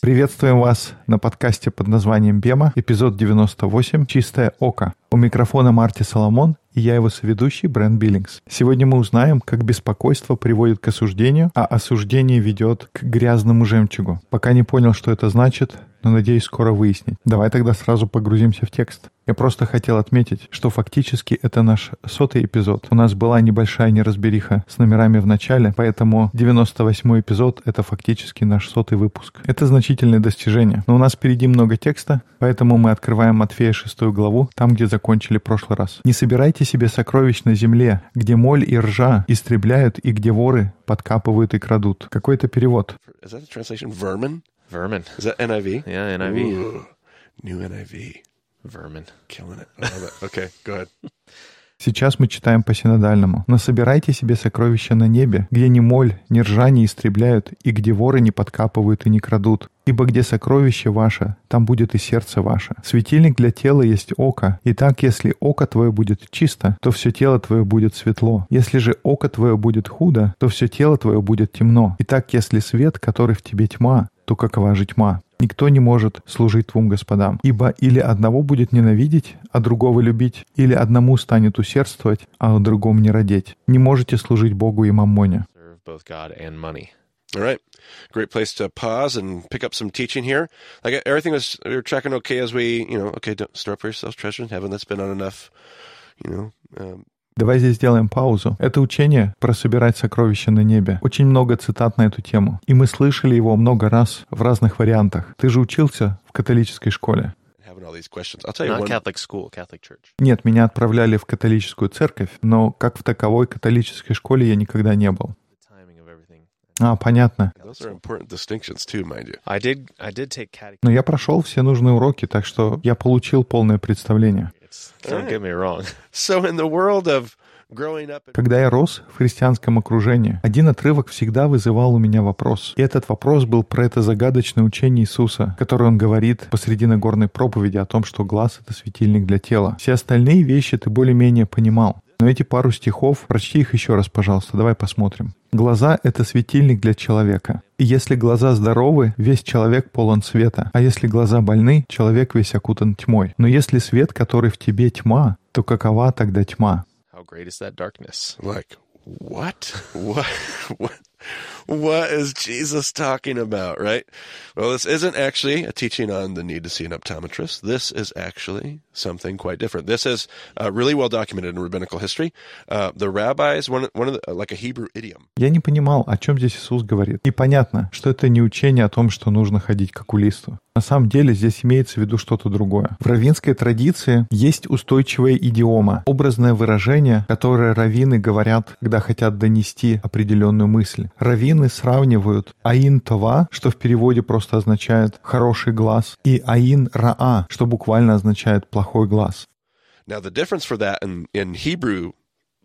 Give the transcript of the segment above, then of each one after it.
Приветствуем вас на подкасте под названием «Бема», эпизод 98 «Чистое око». У микрофона Марти Соломон и я его соведущий Брэн Биллингс. Сегодня мы узнаем, как беспокойство приводит к осуждению, а осуждение ведет к грязному жемчугу. Пока не понял, что это значит, но надеюсь скоро выяснить. Давай тогда сразу погрузимся в текст. Я просто хотел отметить, что фактически это наш сотый эпизод. У нас была небольшая неразбериха с номерами в начале, поэтому 98-й эпизод — это фактически наш сотый выпуск. Это значительное достижение. Но у нас впереди много текста, поэтому мы открываем Матфея шестую главу, там, где закончили прошлый раз. «Не собирайте себе сокровищ на земле, где моль и ржа истребляют и где воры подкапывают и крадут». Какой это перевод? Is that? Vermin. Is that NIV? Yeah, NIV. Ooh, new NIV. Vermin. Killing it. I love it. Okay, go ahead. Сейчас мы читаем по синодальному. «Но собирайте себе сокровища на небе, где ни моль, ни ржа не истребляют, и где воры не подкапывают и не крадут. Ибо где сокровище ваше, там будет и сердце ваше. Светильник для тела есть око. И так, если око твое будет чисто, то все тело твое будет светло. Если же око твое будет худо, то все тело твое будет темно. И так, если свет, который в тебе тьма, то какова же тьма? Никто не может служить двум господам, ибо или одного будет ненавидеть, а другого любить, или одному станет усердствовать, а о другом не родить. Не можете служить Богу и маммоне. All right. Great place to pause and pick up some teaching here. Like everything was, we were tracking okay as we, you know, okay, don't store up for yourselves treasure in heaven. That's been on enough, you know, um, Давай здесь сделаем паузу. Это учение про собирать сокровища на небе. Очень много цитат на эту тему. И мы слышали его много раз в разных вариантах. Ты же учился в католической школе. Нет, меня отправляли в католическую церковь, но как в таковой католической школе я никогда не был. А, понятно. Но я прошел все нужные уроки, так что я получил полное представление. Don't get me wrong. So in the world of growing up, Когда я рос в христианском окружении, один отрывок всегда вызывал у меня вопрос. И этот вопрос был про это загадочное учение Иисуса, которое он говорит посреди Нагорной проповеди о том, что глаз — это светильник для тела. Все остальные вещи ты более-менее понимал. Но эти пару стихов, прочти их еще раз, пожалуйста, давай посмотрим. Глаза — это светильник для человека. И если глаза здоровы, весь человек полон света. А если глаза больны, человек весь окутан тьмой. Но если свет, который в тебе тьма, то какова тогда тьма? How great is that darkness? like, what? What? What? What is Jesus talking about, right? Well, this isn't actually a teaching on the need to see an optometrist. This is actually something quite different. This is uh, really well documented in rabbinical history. Uh, the rabbis, one, one of the, like a Hebrew idiom. Я не понимал, о чем здесь Иисус говорит. И понятно, что это не учение о том, что нужно ходить к окулисту. На самом деле здесь имеется в виду что-то другое. В раввинской традиции есть устойчивая идиома, образное выражение, которое раввины говорят, когда хотят донести определенную мысль. Раввины сравнивают аин това, что в переводе просто означает «хороший глаз», и аин раа, что буквально означает «плохой глаз». Now, the difference for that in, in Hebrew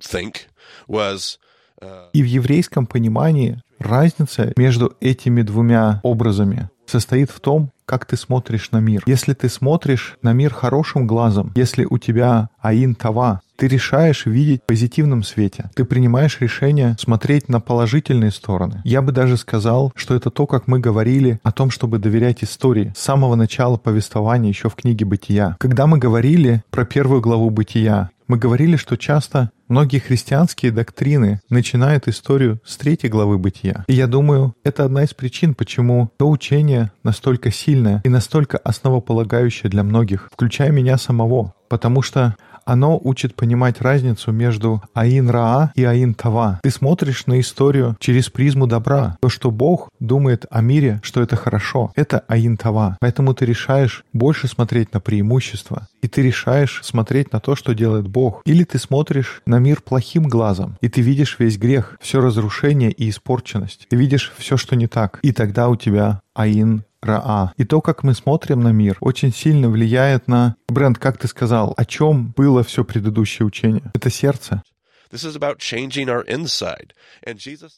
think was uh, И в еврейском понимании разница между этими двумя образами состоит в том, как ты смотришь на мир. Если ты смотришь на мир хорошим глазом, если у тебя аин тава, ты решаешь видеть в позитивном свете. Ты принимаешь решение смотреть на положительные стороны. Я бы даже сказал, что это то, как мы говорили о том, чтобы доверять истории с самого начала повествования еще в книге «Бытия». Когда мы говорили про первую главу «Бытия», мы говорили, что часто многие христианские доктрины начинают историю с третьей главы бытия. И я думаю, это одна из причин, почему то учение настолько сильное и настолько основополагающее для многих, включая меня самого. Потому что оно учит понимать разницу между Аин Раа и Аин Тава. Ты смотришь на историю через призму добра. То, что Бог думает о мире, что это хорошо, это Аин Тава. Поэтому ты решаешь больше смотреть на преимущества. И ты решаешь смотреть на то, что делает Бог. Или ты смотришь на мир плохим глазом, и ты видишь весь грех, все разрушение и испорченность. Ты видишь все, что не так. И тогда у тебя Аин Раа. И то, как мы смотрим на мир, очень сильно влияет на... Бренд, как ты сказал, о чем было все предыдущее учение? Это сердце.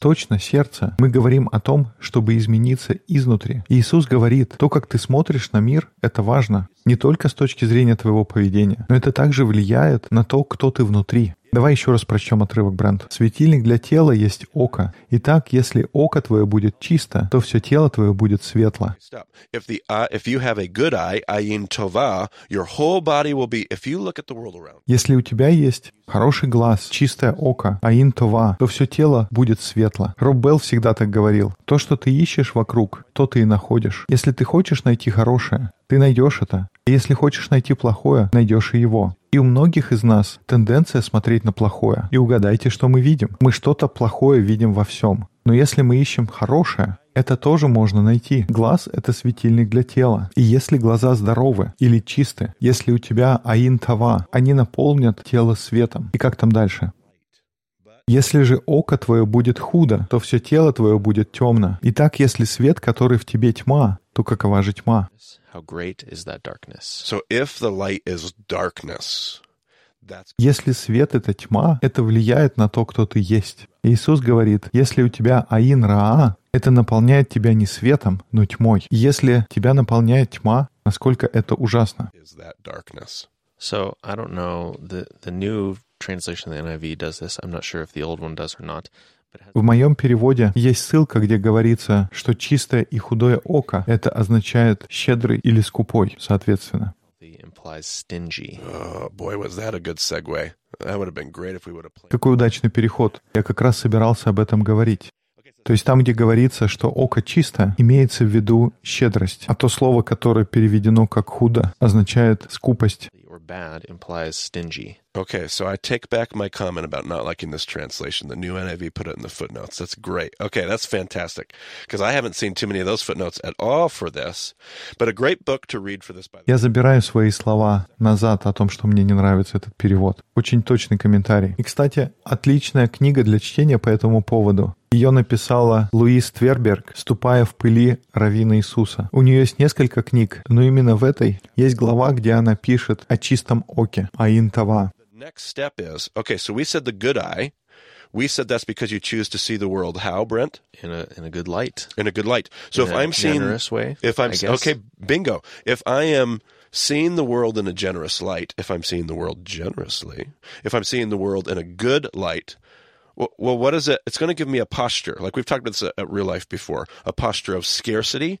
Точно, сердце. Мы говорим о том, чтобы измениться изнутри. И Иисус говорит, то, как ты смотришь на мир, это важно. Не только с точки зрения твоего поведения, но это также влияет на то, кто ты внутри. Давай еще раз прочтем отрывок, Брент. «Светильник для тела есть око. Итак, если око твое будет чисто, то все тело твое будет светло». Around, Если у тебя есть хороший глаз, чистое око, аин това, то все тело будет светло. Роб Белл всегда так говорил. То, что ты ищешь вокруг, то ты и находишь. Если ты хочешь найти хорошее, ты найдешь это. И если хочешь найти плохое, найдешь и его. И у многих из нас тенденция смотреть на плохое. И угадайте, что мы видим. Мы что-то плохое видим во всем. Но если мы ищем хорошее, это тоже можно найти. Глаз — это светильник для тела. И если глаза здоровы или чисты, если у тебя аин тава, они наполнят тело светом. И как там дальше? Если же око твое будет худо, то все тело твое будет темно. Итак, если свет, который в тебе тьма, то какова же тьма? How great is that darkness? so if the light is darkness, that's Если свет — это тьма, это влияет на то, кто ты есть. Иисус говорит, если у тебя аин раа, это наполняет тебя не светом, но тьмой. Если тебя наполняет тьма, насколько это ужасно. So I don't know the the new translation of the NIV does this. I'm not sure if the old one does or not. В моем переводе есть ссылка, где говорится, что чистое и худое око — это означает щедрый или скупой, соответственно. played. Какой удачный переход. Я как раз собирался об этом говорить. То есть там, где говорится, что око чисто, имеется в виду щедрость. А то слово, которое переведено как худо, означает скупость. Okay, so I take back my comment about not liking this translation. The new NIV put it in the footnotes. That's great. Okay, that's fantastic because I haven't seen too many of those footnotes at all for this. But a great book to read for this. By the Я забираю свои слова назад о том, что мне не нравится этот перевод. Очень точный комментарий. И, кстати, отличная книга для чтения по этому поводу. Ее написала Луис Тверберг, «Ступая в пыли Равина Иисуса». У нее есть несколько книг, но именно в этой есть глава, где она пишет о чистом оке, аин тава. Next step is okay. So we said the good eye. We said that's because you choose to see the world how, Brent, In a in a good light. in a good light. So In if I'm seeing, generous way, if I'm I guess. okay, bingo. If I am seeing the world in a generous light, if I'm seeing the world generously, if I'm seeing the world in a good light, well, well what is it? It's going to give me a posture. Like we've talked about this at, at real life before, a posture of scarcity versus a posture.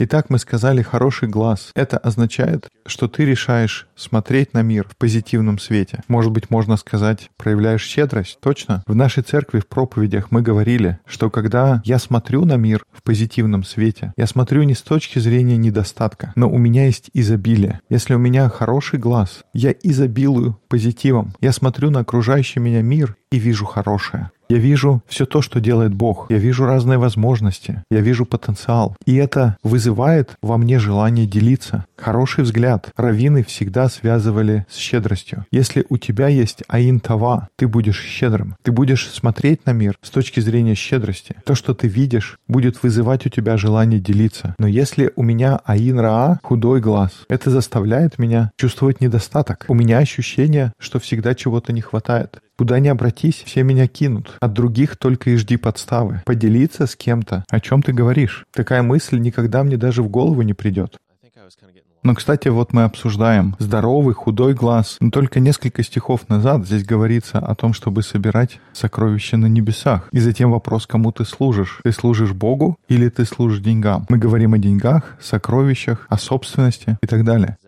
Итак, мы сказали «хороший глаз». Это означает, что ты решаешь смотреть на мир в позитивном свете. Может быть, можно сказать, проявляешь щедрость. Точно? В нашей церкви в проповедях мы говорили, что когда я смотрю на мир в позитивном свете, я смотрю не с точки зрения недостатка, но у меня есть изобилие. Если у меня хороший глаз, я изобилую позитивом. Я смотрю на окружающий меня мир и вижу хорошее. Я вижу все то, что делает Бог. Я вижу разные возможности. Я вижу потенциал. И это вызывает во мне желание делиться. Хороший взгляд. Равины всегда связывали с щедростью. Если у тебя есть аин тава, ты будешь щедрым. Ты будешь смотреть на мир с точки зрения щедрости. То, что ты видишь, будет вызывать у тебя желание делиться. Но если у меня аин раа, худой глаз, это заставляет меня чувствовать недостаток. У меня ощущение, что всегда чего-то не хватает. Куда ни обратись, все меня кинут. От других только и жди подставы. Поделиться с кем-то, о чем ты говоришь. Такая мысль никогда мне даже в голову не придет. Но, кстати, вот мы обсуждаем здоровый, худой глаз. Но только несколько стихов назад здесь говорится о том, чтобы собирать сокровища на небесах. И затем вопрос, кому ты служишь. Ты служишь Богу или ты служишь деньгам? Мы говорим о деньгах, сокровищах, о собственности и так далее.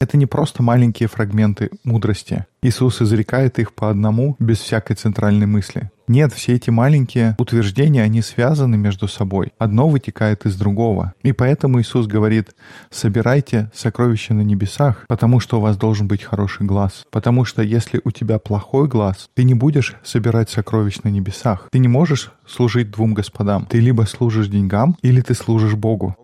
Это не просто маленькие фрагменты мудрости. Иисус изрекает их по одному, без всякой центральной мысли. Нет, все эти маленькие утверждения, они связаны между собой. Одно вытекает из другого. И поэтому Иисус говорит, собирайте сокровища на небесах, потому что у вас должен быть хороший глаз. Потому что если у тебя плохой глаз, ты не будешь собирать сокровищ на небесах. Ты не можешь служить двум господам. Ты либо служишь деньгам, или ты служишь Богу.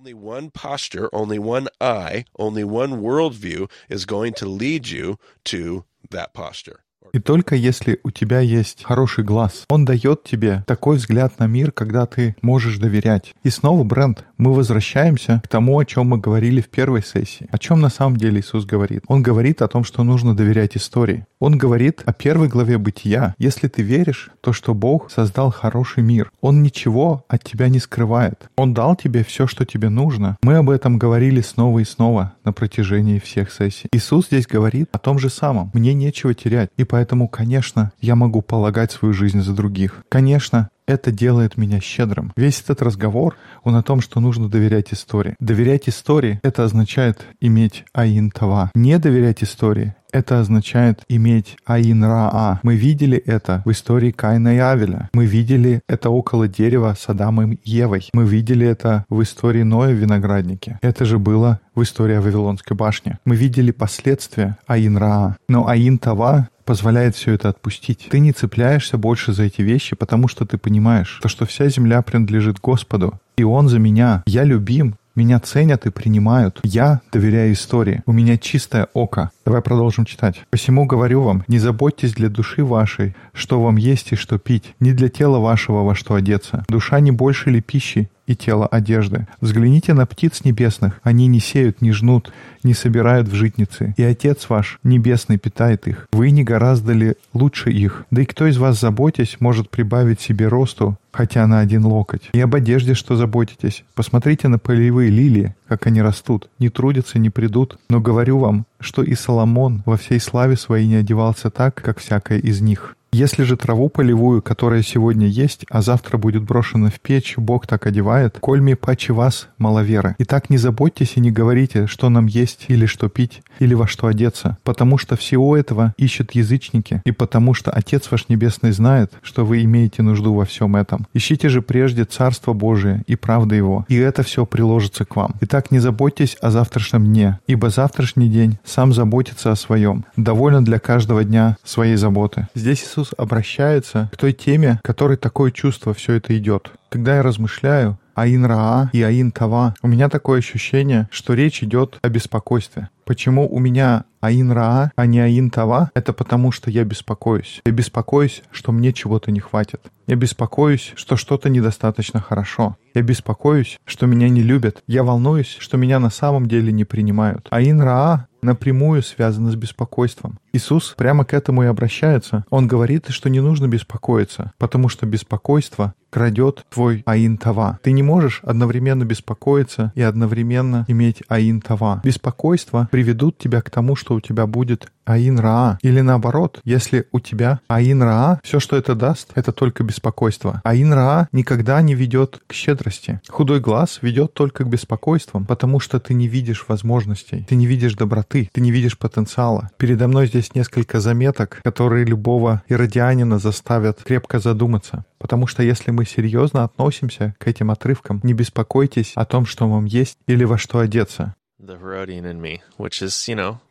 И только если у тебя есть хороший глаз, он дает тебе такой взгляд на мир, когда ты можешь доверять. И снова, Брент, мы возвращаемся к тому, о чем мы говорили в первой сессии. О чем на самом деле Иисус говорит? Он говорит о том, что нужно доверять истории. Он говорит о первой главе бытия. Если ты веришь, то что Бог создал хороший мир. Он ничего от тебя не скрывает. Он дал тебе все, что тебе нужно. Мы об этом говорили снова и снова на протяжении всех сессий. Иисус здесь говорит о том же самом. Мне нечего терять. И поэтому конечно, я могу полагать свою жизнь за других. Конечно, это делает меня щедрым. Весь этот разговор, он о том, что нужно доверять истории. Доверять истории — это означает иметь аин тава. Не доверять истории это означает иметь аин раа. Мы видели это в истории Каина и Авеля. Мы видели это около дерева с Адамом и Евой. Мы видели это в истории Ноя в винограднике. Это же было в истории о Вавилонской башне. Мы видели последствия аин раа. Но аин тава позволяет все это отпустить. Ты не цепляешься больше за эти вещи, потому что ты понимаешь, то, что вся земля принадлежит Господу, и Он за меня. Я любим, меня ценят и принимают. Я доверяю истории. У меня чистое око. Давай продолжим читать. «Посему говорю вам, не заботьтесь для души вашей, что вам есть и что пить, не для тела вашего во что одеться. Душа не больше ли пищи, и тело одежды. Взгляните на птиц небесных, они не сеют, не жнут, не собирают в житницы, и Отец ваш небесный питает их. Вы не гораздо ли лучше их? Да и кто из вас, заботясь, может прибавить себе росту, хотя на один локоть? И об одежде что заботитесь? Посмотрите на полевые лилии, как они растут, не трудятся, не придут. Но говорю вам, что и Соломон во всей славе своей не одевался так, как всякая из них. Если же траву полевую, которая сегодня есть, а завтра будет брошена в печь, Бог так одевает, кольми паче вас маловеры. Итак, не заботьтесь и не говорите, что нам есть или что пить, или во что одеться, потому что всего этого ищут язычники, и потому что Отец ваш Небесный знает, что вы имеете нужду во всем этом. Ищите же прежде Царство Божие и правда Его, и это все приложится к вам. Итак, не заботьтесь о завтрашнем дне, ибо завтрашний день сам заботится о своем. Довольно для каждого дня своей заботы. Здесь Иисус обращается к той теме, которой такое чувство все это идет. Когда я размышляю, Аин Раа и Аин Тава, у меня такое ощущение, что речь идет о беспокойстве. Почему у меня Аин Раа, а не Аин Тава? Это потому, что я беспокоюсь. Я беспокоюсь, что мне чего-то не хватит. Я беспокоюсь, что что-то недостаточно хорошо. Я беспокоюсь, что меня не любят. Я волнуюсь, что меня на самом деле не принимают. Аин Раа напрямую связано с беспокойством. Иисус прямо к этому и обращается. Он говорит, что не нужно беспокоиться, потому что беспокойство крадет твой аин тава. Ты не можешь одновременно беспокоиться и одновременно иметь аин тава. Беспокойство приведут тебя к тому, что у тебя будет аин раа. Или наоборот, если у тебя аин раа, все, что это даст, это только беспокойство. Аин раа никогда не ведет к щедрости. Худой глаз ведет только к беспокойствам, потому что ты не видишь возможностей, ты не видишь доброты, ты не видишь потенциала. Передо мной здесь несколько заметок, которые любого иродианина заставят крепко задуматься. Потому что если мы серьезно относимся к этим отрывкам, не беспокойтесь о том, что вам есть или во что одеться.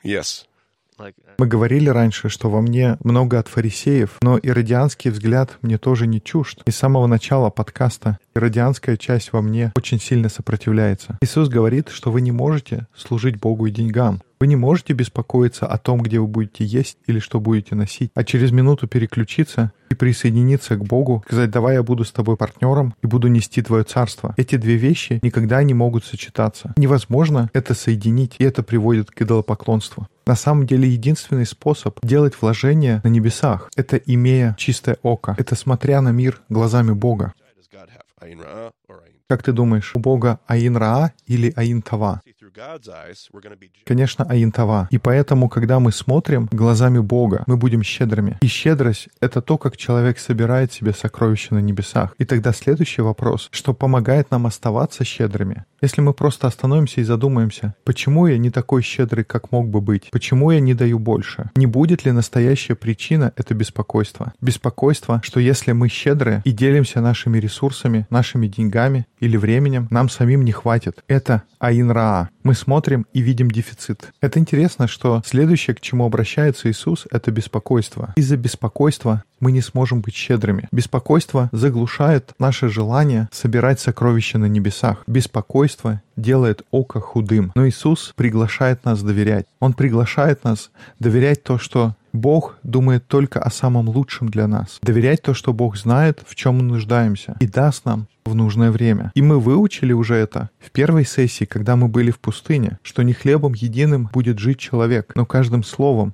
Yes. Мы говорили раньше, что во мне много от фарисеев, но иродианский взгляд мне тоже не чужд. И с самого начала подкаста иродианская часть во мне очень сильно сопротивляется. Иисус говорит, что вы не можете служить Богу и деньгам. Вы не можете беспокоиться о том, где вы будете есть или что будете носить, а через минуту переключиться и присоединиться к Богу, сказать, давай я буду с тобой партнером и буду нести твое царство. Эти две вещи никогда не могут сочетаться. Невозможно это соединить, и это приводит к идолопоклонству. На самом деле единственный способ делать вложения на небесах — это имея чистое око, это смотря на мир глазами Бога. Как ты думаешь, у Бога Аин Раа или Аин Тава? Конечно, Аинтава. И поэтому, когда мы смотрим глазами Бога, мы будем щедрыми. И щедрость — это то, как человек собирает себе сокровища на небесах. И тогда следующий вопрос, что помогает нам оставаться щедрыми. Если мы просто остановимся и задумаемся, почему я не такой щедрый, как мог бы быть? Почему я не даю больше? Не будет ли настоящая причина — это беспокойство? Беспокойство, что если мы щедры и делимся нашими ресурсами, нашими деньгами или временем, нам самим не хватит. Это Аин-Раа мы смотрим и видим дефицит. Это интересно, что следующее, к чему обращается Иисус, это беспокойство. Из-за беспокойства мы не сможем быть щедрыми. Беспокойство заглушает наше желание собирать сокровища на небесах. Беспокойство делает око худым. Но Иисус приглашает нас доверять. Он приглашает нас доверять то, что Бог думает только о самом лучшем для нас. Доверять то, что Бог знает, в чем мы нуждаемся, и даст нам в нужное время. И мы выучили уже это в первой сессии, когда мы были в пустыне, что не хлебом единым будет жить человек, но каждым словом,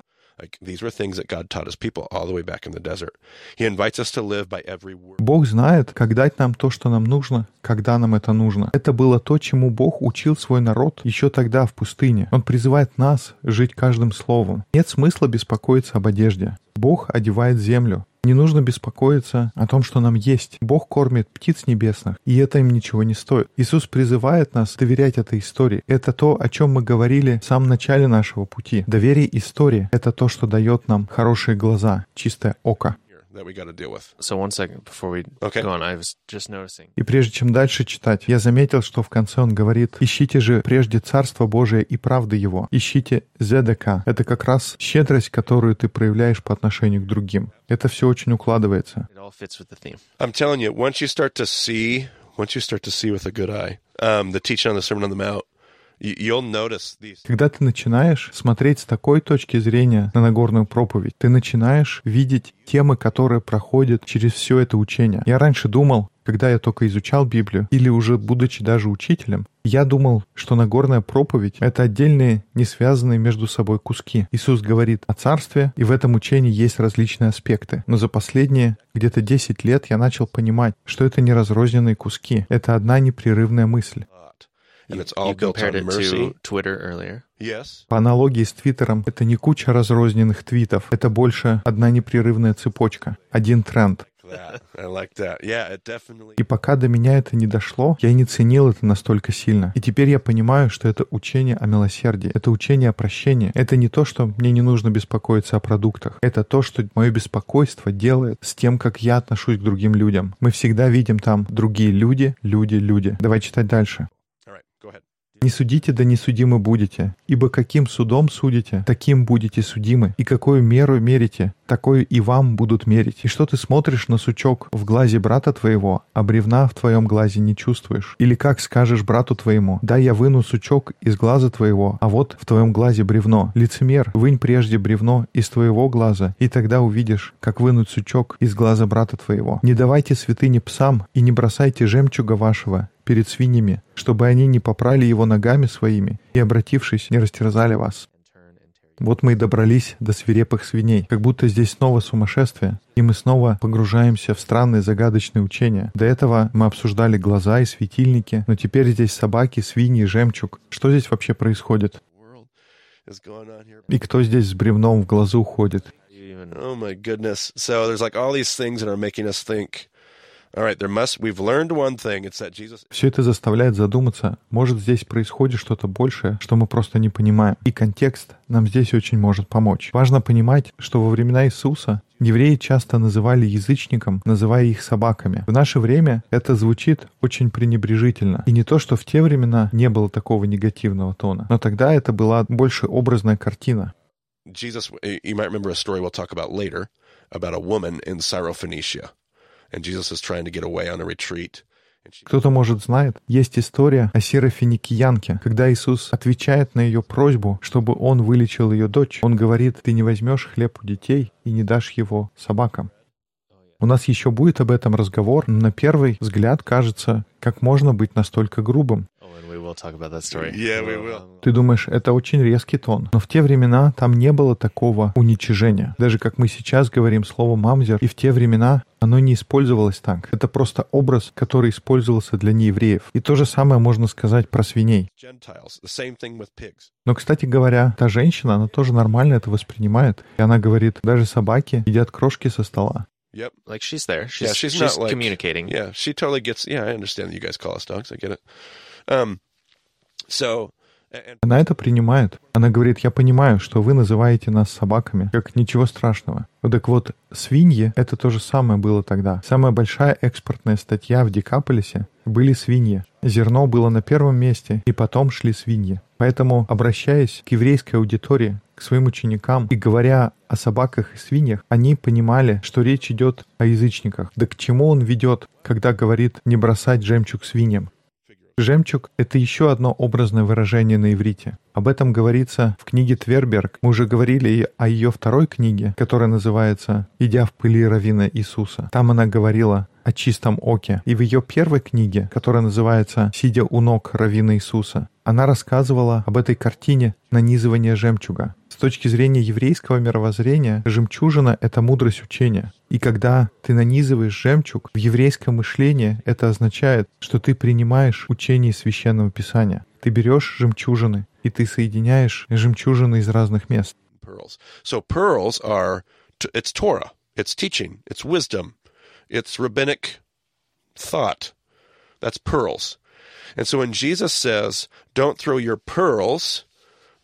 Бог знает, как дать нам то, что нам нужно, когда нам это нужно. Это было то, чему Бог учил свой народ еще тогда в пустыне. Он призывает нас жить каждым словом. Нет смысла беспокоиться об одежде. Бог одевает землю. Не нужно беспокоиться о том, что нам есть. Бог кормит птиц небесных, и это им ничего не стоит. Иисус призывает нас доверять этой истории. Это то, о чем мы говорили в самом начале нашего пути. Доверие истории — это то, что дает нам хорошие глаза, чистое око. That we got to deal with. So one second before we Okay. go on, I was just noticing. И прежде чем дальше читать, я заметил, что в конце он говорит, ищите же прежде Царство Божие и правды Его. Ищите ЗДК. Это как раз щедрость, которую ты проявляешь по отношению к другим. Это все очень укладывается. It all fits with the theme. I'm telling you, once you start to see, once you start to see with a good eye, um, the teaching on the Sermon on the Mount, Когда ты начинаешь смотреть с такой точки зрения на Нагорную проповедь, ты начинаешь видеть темы, которые проходят через все это учение. Я раньше думал, когда я только изучал Библию, или уже будучи даже учителем, я думал, что Нагорная проповедь — это отдельные, не связанные между собой куски. Иисус говорит о царстве, и в этом учении есть различные аспекты. Но за последние где-то 10 лет я начал понимать, что это не разрозненные куски, это одна непрерывная мысль. По аналогии с Твиттером, это не куча разрозненных твитов, это больше одна непрерывная цепочка, один тренд. That. I like that. Yeah, it definitely. И пока до меня это не дошло, я не ценил это настолько сильно. И теперь я понимаю, что это учение о милосердии, это учение о прощении. Это не то, что мне не нужно беспокоиться о продуктах. Это то, что мое беспокойство делает с тем, как я отношусь к другим людям. Мы всегда видим там другие люди, люди, люди. Давай читать дальше. All right, go ahead. «Не судите, да не судимы будете, ибо каким судом судите, таким будете судимы, и какую меру мерите, такую и вам будут мерить. И что ты смотришь на сучок в глазе брата твоего, а бревна в твоем глазе не чувствуешь? Или как скажешь брату твоему, да я выну сучок из глаза твоего, а вот в твоем глазе бревно. Лицемер, вынь прежде бревно из твоего глаза, и тогда увидишь, как вынуть сучок из глаза брата твоего. Не давайте святыни псам, и не бросайте жемчуга вашего, перед свиньями, чтобы они не попрали его ногами своими и, обратившись, не растерзали вас. Вот мы и добрались до свирепых свиней, как будто здесь снова сумасшествие, и мы снова погружаемся в странные загадочные учения. До этого мы обсуждали глаза и светильники, но теперь здесь собаки, свиньи, жемчуг. Что здесь вообще происходит? И кто здесь с бревном в глазу ходит? Oh. Все это заставляет задуматься, может здесь происходит что-то большее, что мы просто не понимаем. И контекст нам здесь очень может помочь. Важно понимать, что во времена Иисуса евреи часто называли язычникам, называя их собаками. В наше время это звучит очень пренебрежительно. И не то, что в те времена не было такого негативного тона, но тогда это была больше образная картина. Jesus. You might remember a story we'll talk about later about a woman in Syrophoenicia, Кто-то, может, знает, есть история о сирофиникиянке, когда Иисус отвечает на ее просьбу, чтобы он вылечил ее дочь. Он говорит, ты не возьмешь хлеб у детей и не дашь его собакам. У нас еще будет об этом разговор, на первый взгляд кажется, как можно быть настолько грубым. And we will talk about that story. Yeah, we will. Ты думаешь, это очень резкий тон. Но в те времена там не было такого уничижения. Даже как мы сейчас говорим слово «мамзер», и в те времена оно не использовалось так. Это просто образ, который использовался для неевреев. И то же самое можно сказать про свиней. Но, кстати говоря, та женщина, она тоже нормально это воспринимает. И она говорит, даже собаки едят крошки со стола. Yep. like she's there. She's, Yeah, she's she's not like- communicating. Yeah, she totally gets. Yeah, I understand that you guys call us dogs. I get it. So, and, and Она это принимает. Она говорит, я понимаю, что вы называете нас собаками, как ничего страшного. Вот Так вот, свиньи — это то же самое было тогда. Самая большая экспортная статья в Декаполисе были свиньи. Зерно было на первом месте, и потом шли свиньи. Поэтому, обращаясь к еврейской аудитории, к своим ученикам и говоря о собаках и свиньях, они понимали, что речь идет о язычниках. Да к чему он ведет, когда говорит «не бросать жемчуг свиньям»? Жемчуг — это еще одно образное выражение на иврите. Об этом говорится в книге Тверберг. Мы уже говорили и о ее второй книге, которая называется «Идя в пыли равина Иисуса». Там она говорила о чистом оке. И в ее первой книге, которая называется «Сидя у ног равина Иисуса», она рассказывала об этой картине нанизывания жемчуга. С точки зрения еврейского мировоззрения, жемчужина — это мудрость учения. И когда ты нанизываешь жемчуг, в еврейском мышлении это означает, что ты принимаешь учение Священного Писания. Ты берешь жемчужины, и ты соединяешь жемчужины из разных мест. pearls. So pearls are it's Torah, it's teaching, it's wisdom, it's rabbinic thought. That's pearls. And so when Jesus says, "Don't throw your pearls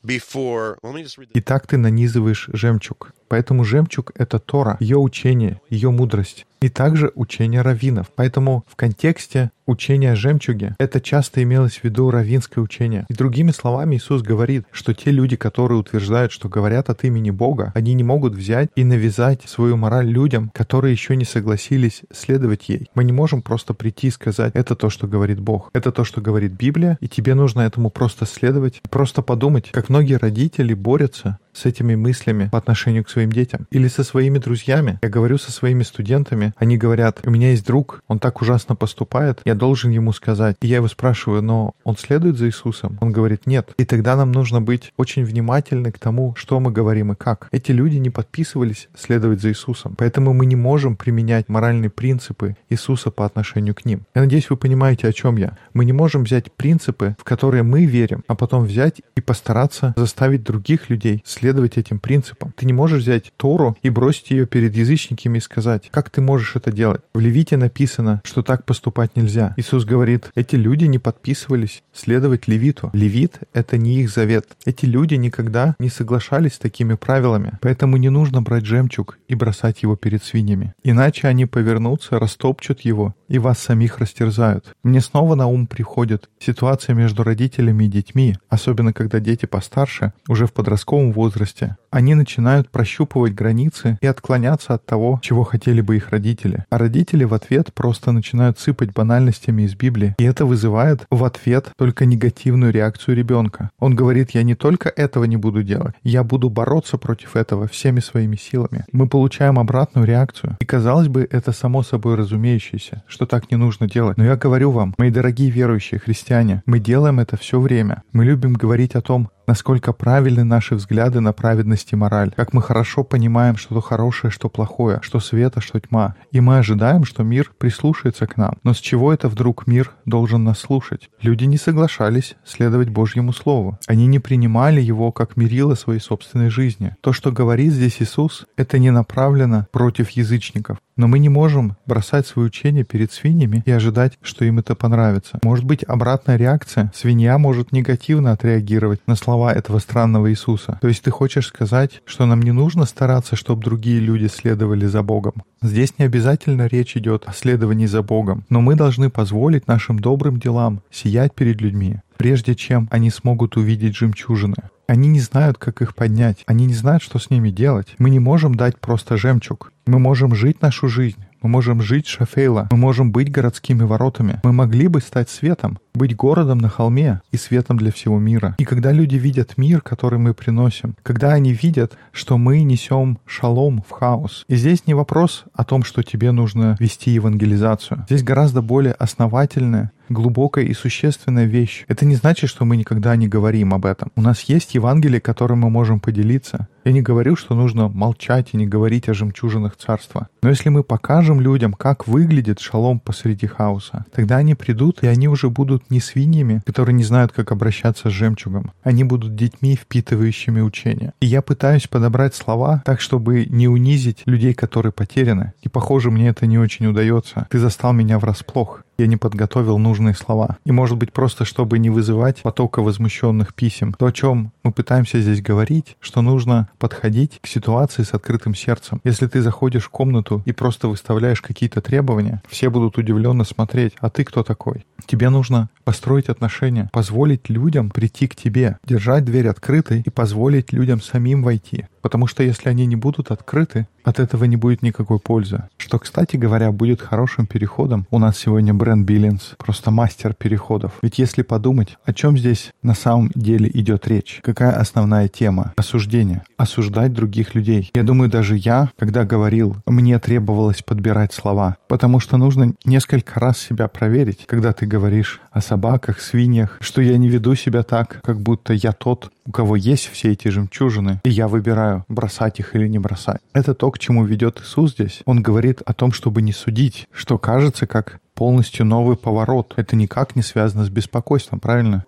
before," let me just read. И так ты нанизываешь жемчуг. Поэтому жемчуг — это Тора, ее учение, ее мудрость. И также учение раввинов. Поэтому в контексте учения о жемчуге это часто имелось в виду раввинское учение. И другими словами Иисус говорит, что те люди, которые утверждают, что говорят от имени Бога, они не могут взять и навязать свою мораль людям, которые еще не согласились следовать ей. Мы не можем просто прийти и сказать, это то, что говорит Бог, это то, что говорит Библия, и тебе нужно этому просто следовать, просто подумать, как многие родители борются с этими мыслями по отношению к своим детям. Или со своими друзьями. Я говорю со своими студентами, они говорят, у меня есть друг, он так ужасно поступает, я должен ему сказать. И я его спрашиваю, но он следует за Иисусом? Он говорит, нет. И тогда нам нужно быть очень внимательны к тому, что мы говорим и как. Эти люди не подписывались следовать за Иисусом, поэтому мы не можем применять моральные принципы Иисуса по отношению к ним. Я надеюсь, вы понимаете, о чем я. Мы не можем взять принципы, в которые мы верим, а потом взять и постараться заставить других людей следовать этим принципам. Ты не можешь взять Тору и бросить ее перед язычниками и сказать, как ты можешь это делать. В Левите написано, что так поступать нельзя. Иисус говорит, эти люди не подписывались следовать Левиту. Левит — это не их завет. Эти люди никогда не соглашались с такими правилами. Поэтому не нужно брать жемчуг и бросать его перед свиньями. Иначе они повернутся, растопчут его и вас самих растерзают. Мне снова на ум приходит ситуация между родителями и детьми, особенно когда дети постарше, уже в подростковом возрасте. Они начинают прощупывать границы и отклоняться от того, чего хотели бы их родители. А родители в ответ просто начинают сыпать банальностями из Библии. И это вызывает в ответ только негативную реакцию ребенка. Он говорит, я не только этого не буду делать, я буду бороться против этого всеми своими силами. Мы получаем обратную реакцию. И казалось бы, это само собой разумеющееся, что так не нужно делать. Но я говорю вам, мои дорогие верующие христиане, мы делаем это все время. Мы любим говорить о том, насколько правильны наши взгляды на праведность и мораль, как мы хорошо понимаем, что хорошее, что плохое, что свет, а что тьма. И мы ожидаем, что мир прислушается к нам. Но с чего это вдруг мир должен нас слушать? Люди не соглашались следовать Божьему Слову. Они не принимали его как мерило своей собственной жизни. То, что говорит здесь Иисус, это не направлено против язычников. Но мы не можем бросать свое учение перед свиньями и ожидать, что им это понравится. Может быть обратная реакция. Свинья может негативно отреагировать на слова этого странного Иисуса. То есть ты хочешь сказать, что нам не нужно стараться, чтобы другие люди следовали за Богом. Здесь не обязательно речь идет о следовании за Богом, но мы должны позволить нашим добрым делам сиять перед людьми, прежде чем они смогут увидеть жемчужины. Они не знают, как их поднять. Они не знают, что с ними делать. Мы не можем дать просто жемчуг. Мы можем жить нашу жизнь. Мы можем жить Шафейла. Мы можем быть городскими воротами. Мы могли бы стать светом, быть городом на холме и светом для всего мира. И когда люди видят мир, который мы приносим, когда они видят, что мы несем шалом в хаос. И здесь не вопрос о том, что тебе нужно вести евангелизацию. Здесь гораздо более основательная глубокая и существенная вещь. Это не значит, что мы никогда не говорим об этом. У нас есть Евангелие, которым мы можем поделиться. Я не говорю, что нужно молчать и не говорить о жемчужинах царства. Но если мы покажем людям, как выглядит шалом посреди хаоса, тогда они придут, и они уже будут не свиньями, которые не знают, как обращаться с жемчугом. Они будут детьми, впитывающими учения. И я пытаюсь подобрать слова так, чтобы не унизить людей, которые потеряны. И, похоже, мне это не очень удается. Ты застал меня врасплох я не подготовил нужные слова. И, может быть, просто чтобы не вызывать потока возмущенных писем. То, о чем мы пытаемся здесь говорить, что нужно подходить к ситуации с открытым сердцем. Если ты заходишь в комнату и просто выставляешь какие-то требования, все будут удивленно смотреть, а ты кто такой? Тебе нужно построить отношения, позволить людям прийти к тебе, держать дверь открытой и позволить людям самим войти. Потому что если они не будут открыты, от этого не будет никакой пользы. что, кстати говоря, будет хорошим переходом. У нас сегодня Брэн Биллинс, просто мастер переходов. Ведь если подумать, о чем здесь на самом деле идет речь? Какая основная тема? Осуждение. Осуждать других людей. Я думаю, даже я, когда говорил, мне требовалось подбирать слова, потому что нужно несколько раз себя проверить, когда ты говоришь о собаках, свиньях, что я не веду себя так, как будто я тот, у кого есть все эти жемчужины, и я выбираю, бросать их или не бросать. Это то, к чему ведет Иисус здесь. Он говорит о том, чтобы не судить, что кажется как полностью новый поворот. Это никак не связано с беспокойством, правильно?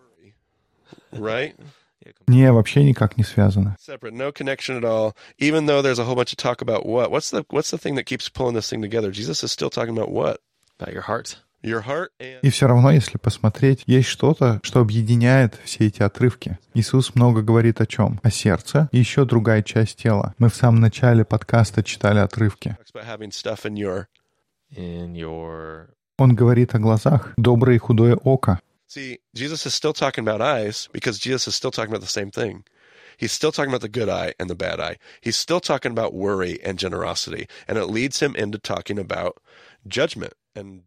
Right? Не, вообще никак не связано. Separate, no connection at all. Even though there's a whole bunch of talk about what? What's the what's the thing that keeps pulling this thing together? Jesus is still talking about what? About your heart. Your heart and И все равно, если посмотреть, есть что-то, что объединяет все эти отрывки. Иисус много говорит о чем? О сердце и еще другая часть тела. Мы в самом начале подкаста читали отрывки. Он говорит о глазах, доброе и худое око. See, Jesus is still talking about eyes because Jesus is still talking about the same thing. He's still talking about the good eye and the bad eye. He's still talking about worry and generosity. And it leads him into talking about judgment.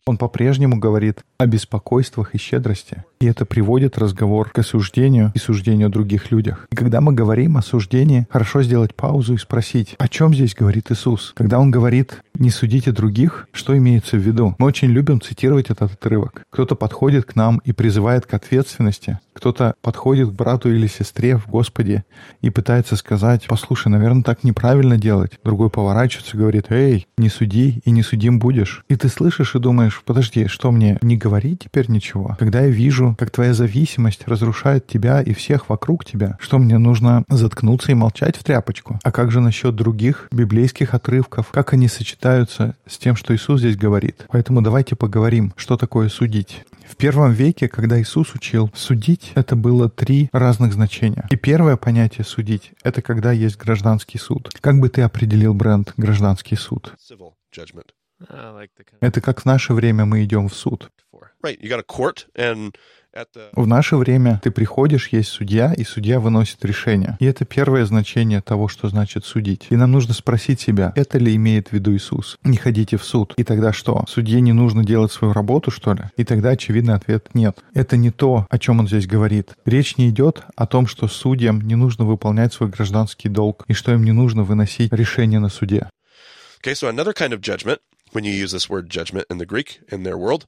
Он по-прежнему говорит о беспокойствах и щедрости. И это приводит разговор к осуждению и суждению других людях. И когда мы говорим о суждении, хорошо сделать паузу и спросить, о чем здесь говорит Иисус? Когда Он говорит «не судите других», что имеется в виду? Мы очень любим цитировать этот отрывок. Кто-то подходит к нам и призывает к ответственности. Кто-то подходит к брату или сестре в Господе и пытается сказать, послушай, наверное, так неправильно делать. Другой поворачивается и говорит, эй, не суди и не судим будешь. И ты слышишь и думаешь, подожди, что мне, не говорить теперь ничего? Когда я вижу, как твоя зависимость разрушает тебя и всех вокруг тебя, что мне нужно заткнуться и молчать в тряпочку? А как же насчет других библейских отрывков? Как они сочетаются с тем, что Иисус здесь говорит? Поэтому давайте поговорим, что такое судить. В первом веке, когда Иисус учил судить, это было три разных значения. И первое понятие судить — это когда есть гражданский суд. Как бы ты определил бренд гражданский суд? Это как в наше время мы идем в суд. В наше время ты приходишь, есть судья, и судья выносит решение. И это первое значение того, что значит судить. И нам нужно спросить себя, это ли имеет в виду Иисус? Не ходите в суд. И тогда что? Судье не нужно делать свою работу, что ли? И тогда очевидный ответ нет. Это не то, о чем он здесь говорит. Речь не идет о том, что судьям не нужно выполнять свой гражданский долг, и что им не нужно выносить решение на суде. Okay, so another kind of judgment, when you use this word judgment in the Greek in their world,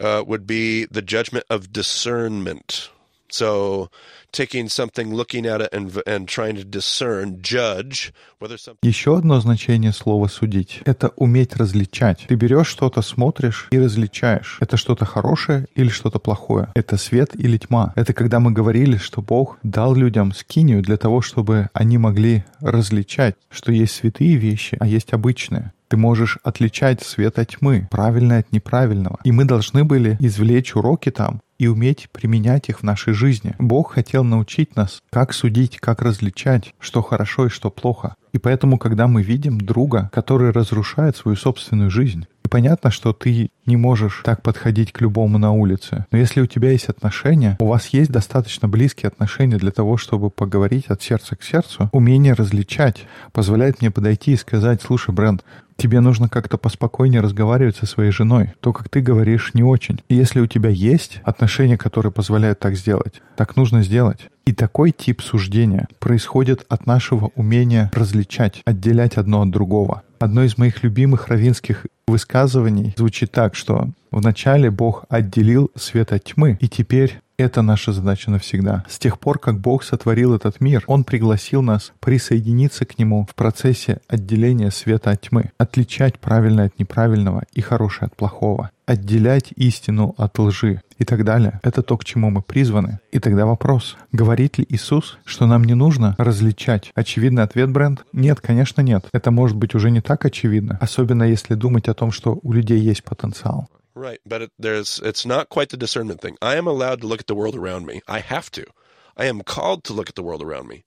uh, would be the judgment of discernment. So taking something, looking at it, and and trying to discern, judge whether something. Еще одно значение слова «судить» — это уметь различать. Ты берешь что-то, смотришь и различаешь. Это что-то хорошее или что-то плохое. Это свет или тьма. Это когда мы говорили, что Бог дал людям скинию для того, чтобы они могли различать, что есть святые вещи, а есть обычные. Ты можешь отличать свет от тьмы, правильное от неправильного. И мы должны были извлечь уроки там и уметь применять их в нашей жизни. Бог хотел научить нас, как судить, как различать, что хорошо и что плохо. И поэтому, когда мы видим друга, который разрушает свою собственную жизнь, и понятно, что ты не можешь так подходить к любому на улице. Но если у тебя есть отношения, у вас есть достаточно близкие отношения для того, чтобы поговорить от сердца к сердцу, умение различать позволяет мне подойти и сказать, слушай, Бренд, тебе нужно как-то поспокойнее разговаривать со своей женой. То, как ты говоришь, не очень. И если у тебя есть отношения, которые позволяют так сделать, так нужно сделать. И такой тип суждения происходит от нашего умения различать, отделять одно от другого. Одно из моих любимых равинских высказываний звучит так, что вначале Бог отделил свет от тьмы, и теперь это наша задача навсегда. С тех пор, как Бог сотворил этот мир, Он пригласил нас присоединиться к Нему в процессе отделения света от тьмы, отличать правильное от неправильного и хорошее от плохого, отделять истину от лжи и так далее. Это то, к чему мы призваны. И тогда вопрос, говорит ли Иисус, что нам не нужно различать? Очевидный ответ, Брент? Нет, конечно нет. Это может быть уже не так очевидно, особенно если думать о том, что у людей есть потенциал. Right, but it, there's it's not quite the discernment thing. I am allowed to look at the world around me. I have to. I am called to look at the world around me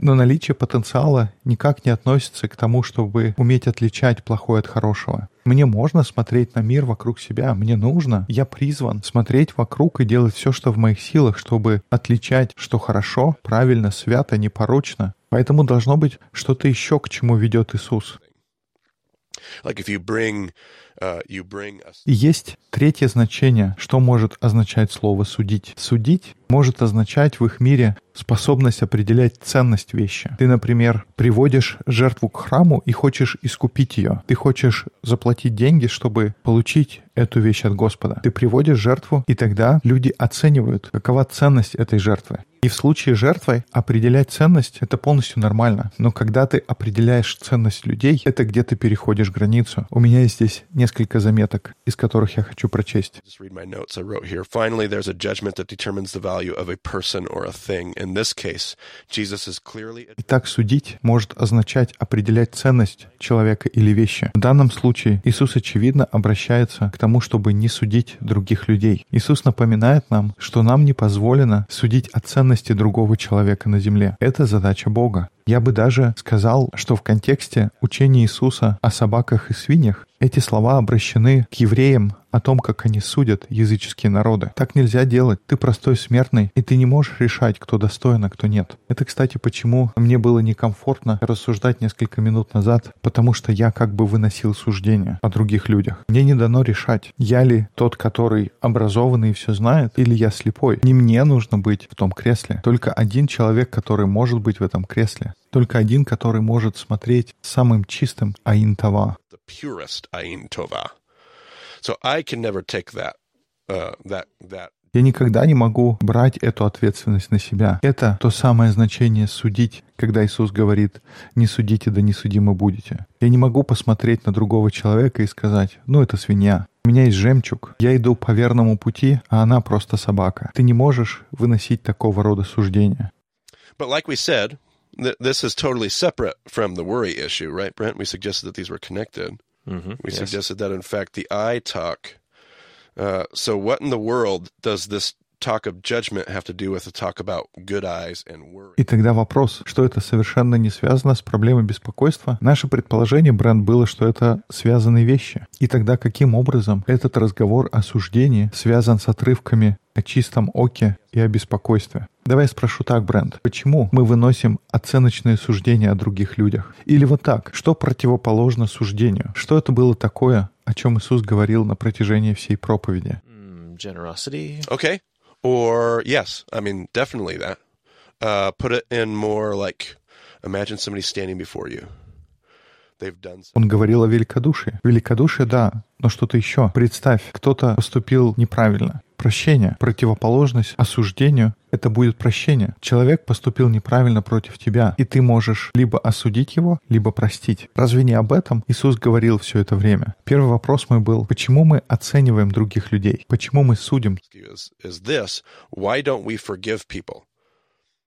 Но наличие потенциала никак не относится к тому, чтобы уметь отличать плохое от хорошего. Мне можно смотреть на мир вокруг себя, мне нужно, я призван смотреть вокруг и делать все, что в моих силах, чтобы отличать, что хорошо, правильно, свято, непорочно. Поэтому должно быть что-то еще, к чему ведет Иисус. Like if you bring, uh, есть третье значение, что может означать слово «судить». Судить может означать в их мире способность определять ценность вещи. Ты, например, приводишь жертву к храму и хочешь искупить ее. Ты хочешь заплатить деньги, чтобы получить эту вещь от Господа. Ты приводишь жертву, и тогда люди оценивают, какова ценность этой жертвы. И в случае жертвы определять ценность — это полностью нормально. Но когда ты определяешь ценность людей, это где ты переходишь границу. У меня есть здесь несколько заметок, из которых я хочу прочесть. Итак, судить может означать определять ценность человека или вещи. В данном случае Иисус, очевидно, обращается к тому, чтобы не судить других людей. Иисус напоминает нам, что нам не позволено судить о ценности другого человека на земле. Это задача Бога. Я бы даже сказал, что в контексте учения Иисуса о собаках и свиньях эти слова обращены к евреям о том, как они судят языческие народы. Так нельзя делать. Ты простой смертный, и ты не можешь решать, кто достоин, а кто нет. Это, кстати, почему мне было некомфортно рассуждать несколько минут назад, потому что я как бы выносил суждения о других людях. Мне не дано решать, я ли тот, который образованный и все знает, или я слепой. Не мне нужно быть в том кресле. Только один человек, который может быть в этом кресле. Только один, который может смотреть самым чистым Аин Това. the purest Ain Tova. So I can never take that, uh, Я никогда не могу брать эту ответственность на себя. Это то самое значение судить, когда Иисус говорит «не судите, да не судимы будете». Я не могу посмотреть на другого человека и сказать «ну, это свинья». У меня есть жемчуг, я иду по верному пути, а она просто собака. Ты не можешь выносить такого рода суждения. But like we said, th- this is totally separate from the worry issue, right, Brent? We suggested that these were connected. Mhm, We yes. suggested that, in fact, the I talk. Uh, so, what in the world does this talk of judgment have to do with the talk about good eyes and worry? И тогда вопрос, что это совершенно не связано с проблемой беспокойства? Наше предположение, Брэнд, было, что это связанные вещи. И тогда каким образом этот разговор о суждении связан с отрывками о чистом оке и о беспокойстве? Давай я спрошу так, Брэнд. Почему мы выносим оценочные суждения о других людях? Или вот так, что противоположно суждению? Что это было такое, о чем Иисус говорил на протяжении всей проповеди? Generosity. Okay. Or, yes, I mean, definitely that. Uh, put it in more like imagine somebody standing before you. Он говорил о великодушии. Великодушие, да, но что-то еще. Представь, кто-то поступил неправильно. Прощение, противоположность осуждению — это будет прощение. Человек поступил неправильно против тебя, и ты можешь либо осудить его, либо простить. Разве не об этом Иисус говорил все это время? Первый вопрос мой был, почему мы оцениваем других людей? Почему мы судим?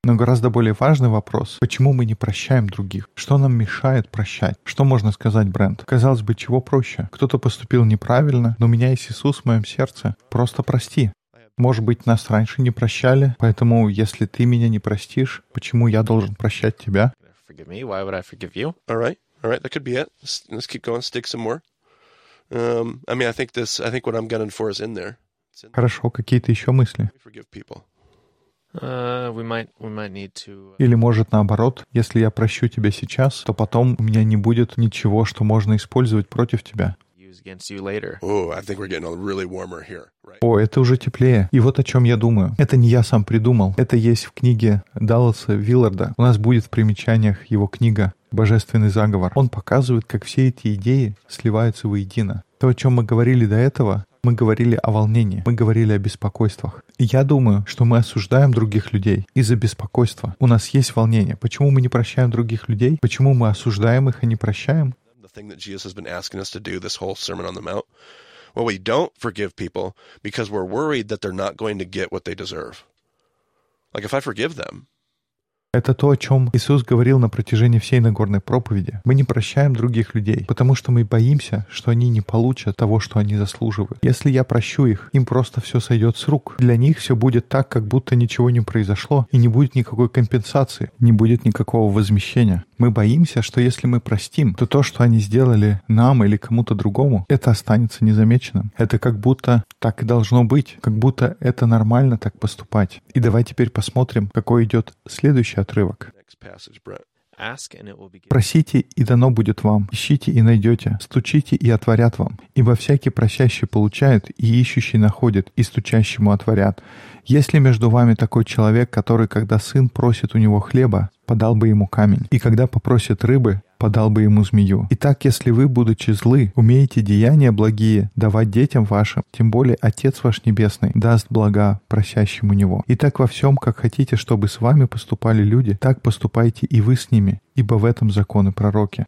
Но гораздо более важный вопрос, почему мы не прощаем других? Что нам мешает прощать? Что можно сказать, Брент? Казалось бы, чего проще? Кто-то поступил неправильно, но у меня есть Иисус в моем сердце. Просто прости. Может быть, нас раньше не прощали, поэтому если ты меня не простишь, почему я должен прощать тебя? Forgive me. Why would I forgive you? All right, all right, that could be it. Let's, let's keep going. Stick some more. Um, I mean, I think this. I think what I'm gunning for is in there. Хорошо, какие-то еще мысли? forgive people. Uh, we might we might need to. uh, Или может наоборот, если я прощу тебя сейчас, то потом у меня не будет ничего, что можно использовать против тебя. Oh. О, это уже теплее. И вот о чем я думаю. Это не я сам придумал. Это есть в книге Далласа Вилларда. У нас будет в примечаниях его книга «Божественный заговор». Он показывает, как все эти идеи сливаются воедино. То, о чем мы говорили до этого, мы говорили о волнении, мы говорили о беспокойствах. И я думаю, что мы осуждаем других людей из-за беспокойства. У нас есть волнение. Почему мы не прощаем других людей? Почему мы осуждаем их, а не прощаем? Well, we don't forgive people because we're worried that they're not going to get what they deserve. Like if I forgive them, Это то, о чем Иисус говорил на протяжении всей Нагорной проповеди. Мы не прощаем других людей, потому что мы боимся, что они не получат того, что они заслуживают. Если я прощу их, им просто все сойдет с рук. Для них все будет так, как будто ничего не произошло, и не будет никакой компенсации, не будет никакого возмещения. Мы боимся, что если мы простим, то то, что они сделали нам или кому-то другому, это останется незамеченным. Это как будто так и должно быть, как будто это нормально так поступать. И давай теперь посмотрим, какой идет следующий отрывок. Просите, и дано будет вам. Ищите, и найдете. Стучите, и отворят вам. Ибо всякий просящий получает, и ищущий находит, и стучащему отворят. Есть ли между вами такой человек, который, когда сын просит у него хлеба, подал бы ему камень, и когда попросит рыбы, подал бы ему змею. Итак, если вы, будучи злы, умеете деяния благие давать детям вашим, тем более Отец ваш Небесный даст блага просящему Него. Итак, во всем, как хотите, чтобы с вами поступали люди, так поступайте и вы с ними, ибо в этом законы пророки.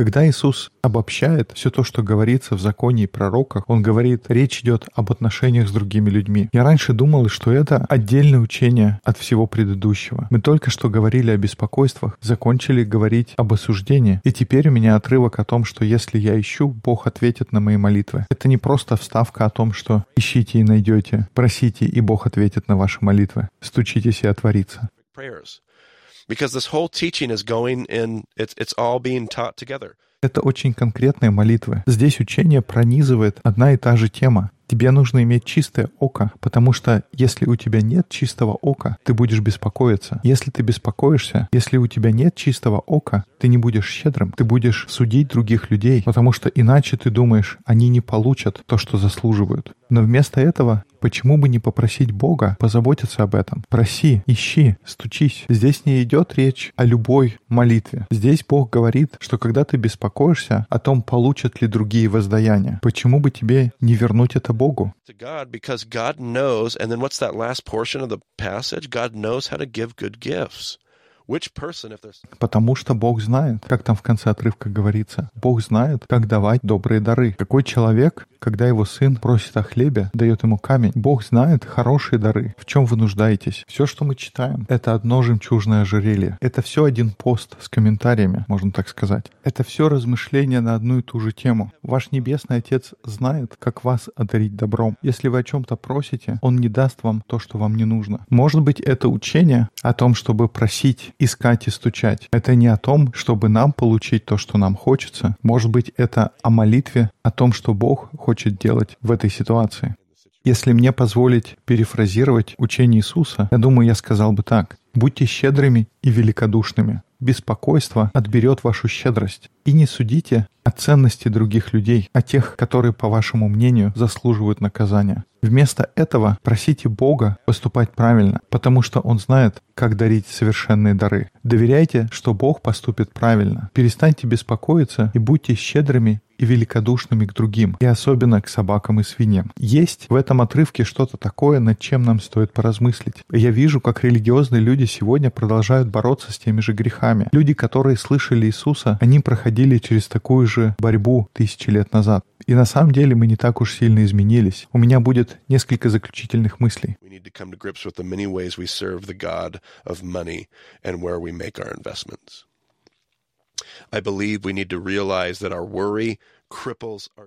Когда Иисус обобщает все то, что говорится в законе и пророках, Он говорит, речь идет об отношениях с другими людьми. Я раньше думал, что это отдельное учение от всего предыдущего. Мы только что говорили о беспокойствах, закончили говорить об осуждении, и теперь у меня отрывок о том, что если я ищу, Бог ответит на мои молитвы. Это не просто вставка о том, что ищите и найдете, просите, и Бог ответит на ваши молитвы, стучитесь и отворится. Because this whole teaching is going in, it's, it's all being taught together. Это очень конкретные молитвы. Здесь учение пронизывает одна и та же тема. Тебе нужно иметь чистое око, потому что если у тебя нет чистого ока, ты будешь беспокоиться. Если ты беспокоишься, если у тебя нет чистого ока, ты не будешь щедрым, ты будешь судить других людей, потому что иначе ты думаешь, они не получат то, что заслуживают. Но вместо этого Почему бы не попросить Бога позаботиться об этом? Проси, ищи, стучись. Здесь не идет речь о любой молитве. Здесь Бог говорит, что когда ты беспокоишься о том, получат ли другие воздаяние, почему бы тебе не вернуть это Богу? Knows, and then what's that last portion of the passage? God knows how to give good gifts. Потому что Бог знает, как там в конце отрывка говорится, Бог знает, как давать добрые дары. Какой человек, когда его сын просит о хлебе, дает ему камень. Бог знает хорошие дары. В чем вы нуждаетесь? Все, что мы читаем, это одно жемчужное ожерелье. Это все один пост с комментариями, можно так сказать. Это все размышления на одну и ту же тему. Ваш Небесный Отец знает, как вас одарить добром. Если вы о чем-то просите, Он не даст вам то, что вам не нужно. Может быть, это учение о том, чтобы просить, искать и стучать. Это не о том, чтобы нам получить то, что нам хочется. Может быть, это о молитве, о том, что Бог хочет делать в этой ситуации. Если мне позволить перефразировать учение Иисуса, я думаю, я сказал бы так. Будьте щедрыми и великодушными. Беспокойство отберет вашу щедрость. И не судите о ценности других людей, о тех, которые, по вашему мнению, заслуживают наказания. Вместо этого просите Бога поступать правильно, потому что Он знает, как дарить совершенные дары. Доверяйте, что Бог поступит правильно. Перестаньте беспокоиться и будьте щедрыми и великодушными к другим, и особенно к собакам и свиньям. Есть в этом отрывке что-то такое, над чем нам стоит поразмыслить. Я вижу, как религиозные люди сегодня продолжают бороться с теми же грехами. Люди, которые слышали Иисуса, они проходили через такую же борьбу тысячи лет назад. И на самом деле мы не так уж сильно изменились. У меня будет несколько заключительных мыслей. I believe we need to realize that our worry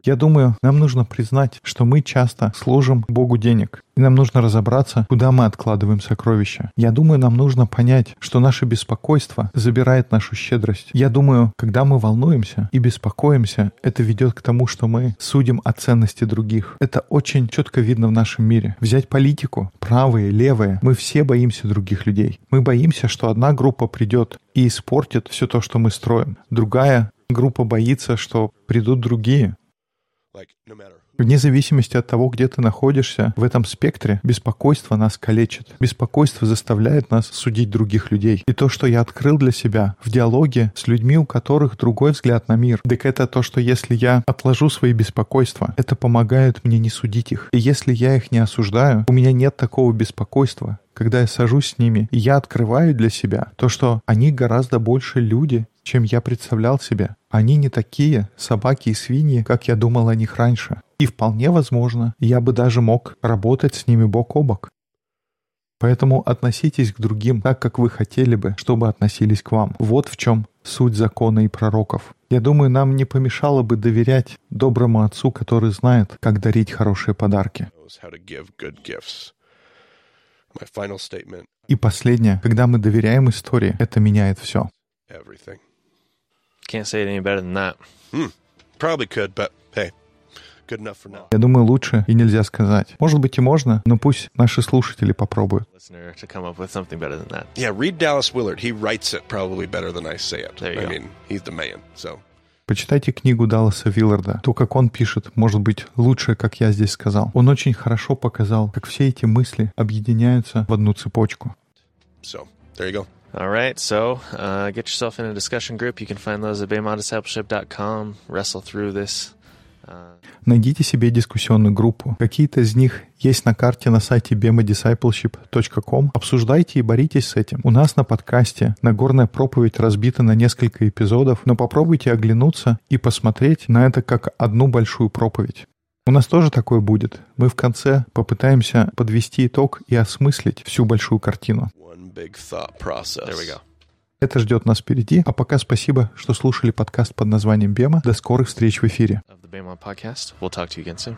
Я думаю, нам нужно признать, что мы часто служим Богу денег, и нам нужно разобраться, куда мы откладываем сокровища. Я думаю, нам нужно понять, что наше беспокойство забирает нашу щедрость. Я думаю, когда мы волнуемся и беспокоимся, это ведет к тому, что мы судим о ценности других. Это очень четко видно в нашем мире. Взять политику, правые, левые, мы все боимся других людей. Мы боимся, что одна группа придет и испортит все то, что мы строим. Другая группа боится, что придут другие. Вне зависимости от того, где ты находишься в этом спектре, беспокойство нас калечит. Беспокойство заставляет нас судить других людей. И то, что я открыл для себя в диалоге с людьми, у которых другой взгляд на мир, так это то, что если я отложу свои беспокойства, это помогает мне не судить их. И если я их не осуждаю, у меня нет такого беспокойства, когда я сажусь с ними, и я открываю для себя то, что они гораздо больше люди, чем я представлял себе. Они не такие собаки и свиньи, как я думал о них раньше. И вполне возможно, я бы даже мог работать с ними бок о бок. Поэтому относитесь к другим так, как вы хотели бы, чтобы относились к вам. Вот в чем суть закона и пророков. Я думаю, нам не помешало бы доверять доброму отцу, который знает, как дарить хорошие подарки. И последнее, когда мы доверяем истории, это меняет все. everything. Can't say it any better than that. Probably could, but hey, Я думаю, лучше и нельзя сказать. Может быть и можно, но пусть наши слушатели попробуют. Почитайте книгу Далласа Вилларда. То, как он пишет, может быть лучше, как я здесь сказал. Он очень хорошо показал, как все эти мысли объединяются в одну цепочку. so there you go. All right, so uh, get yourself in a discussion group. You can find those at BEMADiscipleship.com. Wrestle through this. Uh, Найдите себе дискуссионную группу. Какие-то из них есть на карте на сайте bemadiscipleship.com. Обсуждайте и боритесь с этим. У нас на подкасте Нагорная проповедь разбита на несколько эпизодов, но попробуйте оглянуться и посмотреть на это как одну большую проповедь. У нас тоже такое будет. Мы в конце попытаемся подвести итог и осмыслить всю большую картину. One big thought process. there we go. Это ждет нас впереди. А пока спасибо, что слушали подкаст под названием «Бема». До скорых встреч в эфире. We'll talk to you again soon.